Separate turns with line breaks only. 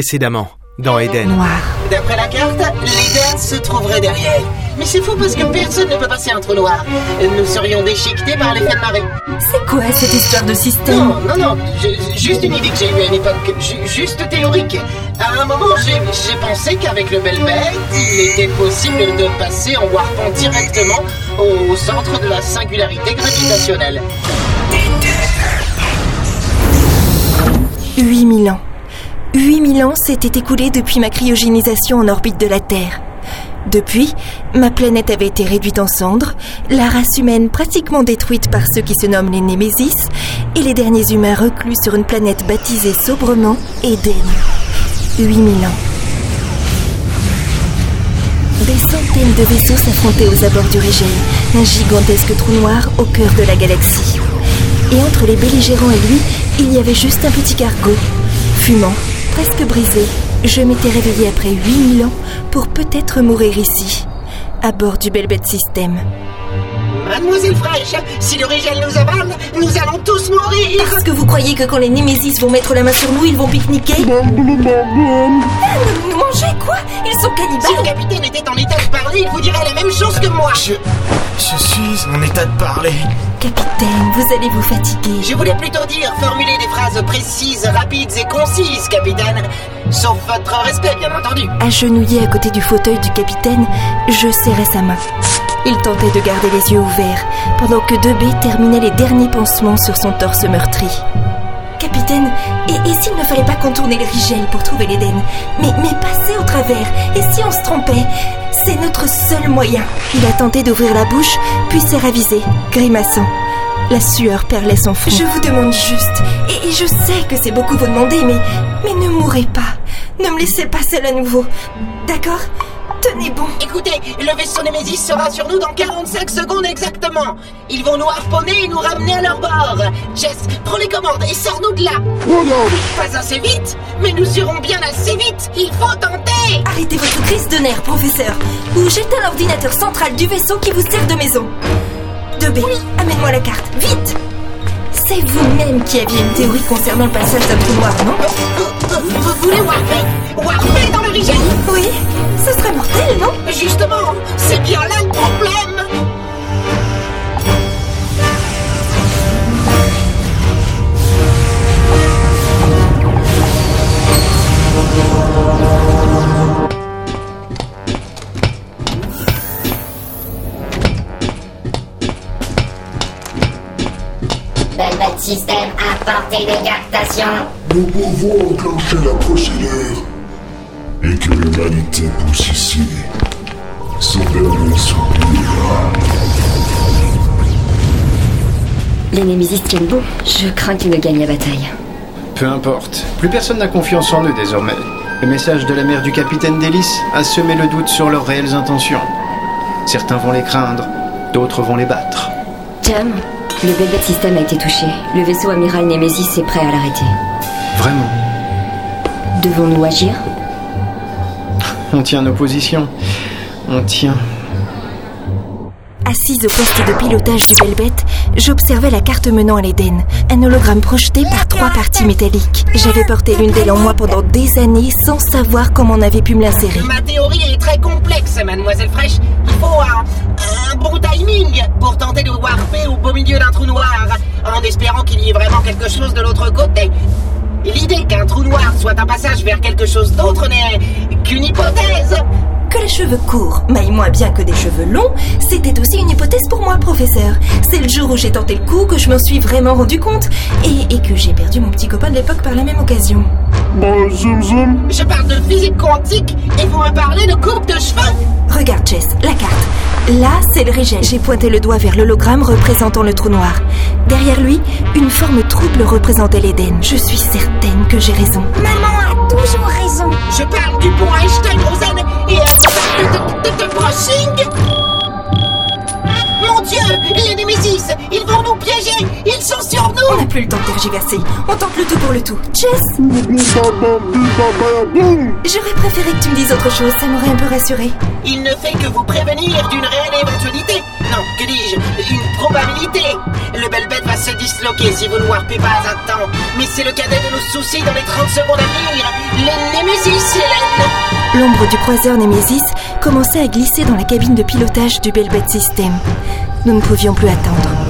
précédemment dans Eden.
Noir.
D'après la carte, l'Eden se trouverait derrière. Mais c'est fou parce que personne ne peut passer un trou noir. Nous serions déchiquetés par l'effet de marée.
C'est quoi cette histoire de système?
Non, non, non, ju- juste une idée que j'ai eue à une époque, ju- juste théorique. À un moment, j'ai pensé qu'avec le Belbet, il était possible de passer en warpant directement au centre de la singularité gravitationnelle.
8000 ans. 8000 ans s'étaient écoulés depuis ma cryogénisation en orbite de la Terre. Depuis, ma planète avait été réduite en cendres, la race humaine pratiquement détruite par ceux qui se nomment les Némésis, et les derniers humains reclus sur une planète baptisée sobrement Eden. 8000 ans. Des centaines de vaisseaux s'affrontaient aux abords du Régel, un gigantesque trou noir au cœur de la galaxie. Et entre les belligérants et lui, il y avait juste un petit cargo. Fumant, presque brisé, je m'étais réveillée après 8000 ans pour peut-être mourir ici, à bord du Belbet System.
Mademoiselle Fraîche, si le Rigel nous avale, nous allons tous
Parce que vous croyez que quand les Némésis vont mettre la main sur nous, ils vont pique-niquer Ah, Nous nous manger quoi? Ils sont
Si le
cannibales
capitaine était en état de parler, il vous dirait la même chose que moi
Je. Je suis en état de parler.
Capitaine, vous allez vous fatiguer.
Je voulais plutôt dire formuler des phrases précises, rapides et concises, capitaine. Sauf votre respect, bien entendu.
Agenouillé à côté du fauteuil du capitaine, je serrais sa main. Il tentait de garder les yeux ouverts, pendant que 2B terminait les derniers pansements sur son torse meurtri. Capitaine, et, s'il ne fallait pas contourner le Rigel pour trouver l'Éden? Mais, mais passer au travers, et si on se trompait? C'est notre seul moyen. Il a tenté d'ouvrir la bouche, puis s'est ravisé, grimaçant. La sueur perlait son front. Je vous demande juste, et, je sais que c'est beaucoup vous demander, mais, mais ne mourrez pas. Ne me laissez pas seule à nouveau. D'accord? Tenez bon.
Écoutez, le vaisseau Nemesis sera sur nous dans 45 secondes exactement. Ils vont nous harponner et nous ramener à leur bord. Jess, prends les commandes et sors-nous de là. Pas assez vite, mais nous irons bien assez vite. Il faut tenter.
Arrêtez votre crise de nerfs, professeur, ou j'éteins l'ordinateur central du vaisseau qui vous sert de maison. 2B, amène-moi la carte, vite C'est vous-même qui aviez une théorie concernant le passage d'un trou noir, non?
Vous, vous voulez warper
System à portée de captation.
Nous pouvons enclencher la procédure et que l'humanité pousse ici son dernier soupir.
Les Némésis tiennent bon. Je crains qu'ils ne gagnent la bataille.
Peu importe. Plus personne n'a confiance en eux désormais. Le message de la mère du capitaine Délice a semé le doute sur leurs réelles intentions. Certains vont les craindre, d'autres vont les battre.
Jam, le Velvet System a été touché. Le vaisseau amiral Némésis est prêt à l'arrêter.
Vraiment.
Devons-nous agir?
On tient nos positions. On tient.
Assise au poste de pilotage du Belbet, j'observais la carte menant à l'Éden, un hologramme projeté par trois parties métalliques. J'avais porté l'une d'elles en moi pendant des années sans savoir comment on avait pu me l'insérer.
Ma théorie est très complexe, mademoiselle Fraîche. Il faut un, un qu'il y ait vraiment quelque chose de l'autre côté. L'idée qu'un trou noir soit un passage vers quelque chose d'autre n'est qu'une hypothèse.
Les cheveux courts m'aillent moins bien que des cheveux longs, c'était aussi une hypothèse pour moi, professeur. C'est le jour où j'ai tenté le coup que je m'en suis vraiment rendu compte et, et que j'ai perdu mon petit copain de l'époque par la même occasion.
Bon, zoom zoom.
Je parle de physique quantique et vous me parlez de coupe de cheveux.
Regarde, Jess, la carte. Là, c'est le Rigel. J'ai pointé le doigt vers l'hologramme représentant le trou noir. Derrière lui, une forme trouble représentait l'Éden. Je suis certaine que j'ai raison.
Maman a toujours raison.
Je parle du et de brushing. Mon Dieu, les Némésis, ils vont nous piéger. Ils sont sur
On
nous.
n'a plus le temps de tergiverser. On tente le tout pour le tout. Jess, j'aurais préféré que tu me dises autre chose. Ça m'aurait un peu rassuré.
Il ne fait que vous prévenir d'une réelle éventualité. Non, que dis-je? Une probabilité. Le Belbet va se disloquer si vous ne warpez pas à temps. Mais c'est le cadet de nos soucis dans les 30 secondes à venir. Les
l'ombre du croiseur Nemesis commençait à glisser dans la cabine de pilotage du Belbet System. Nous ne pouvions plus attendre.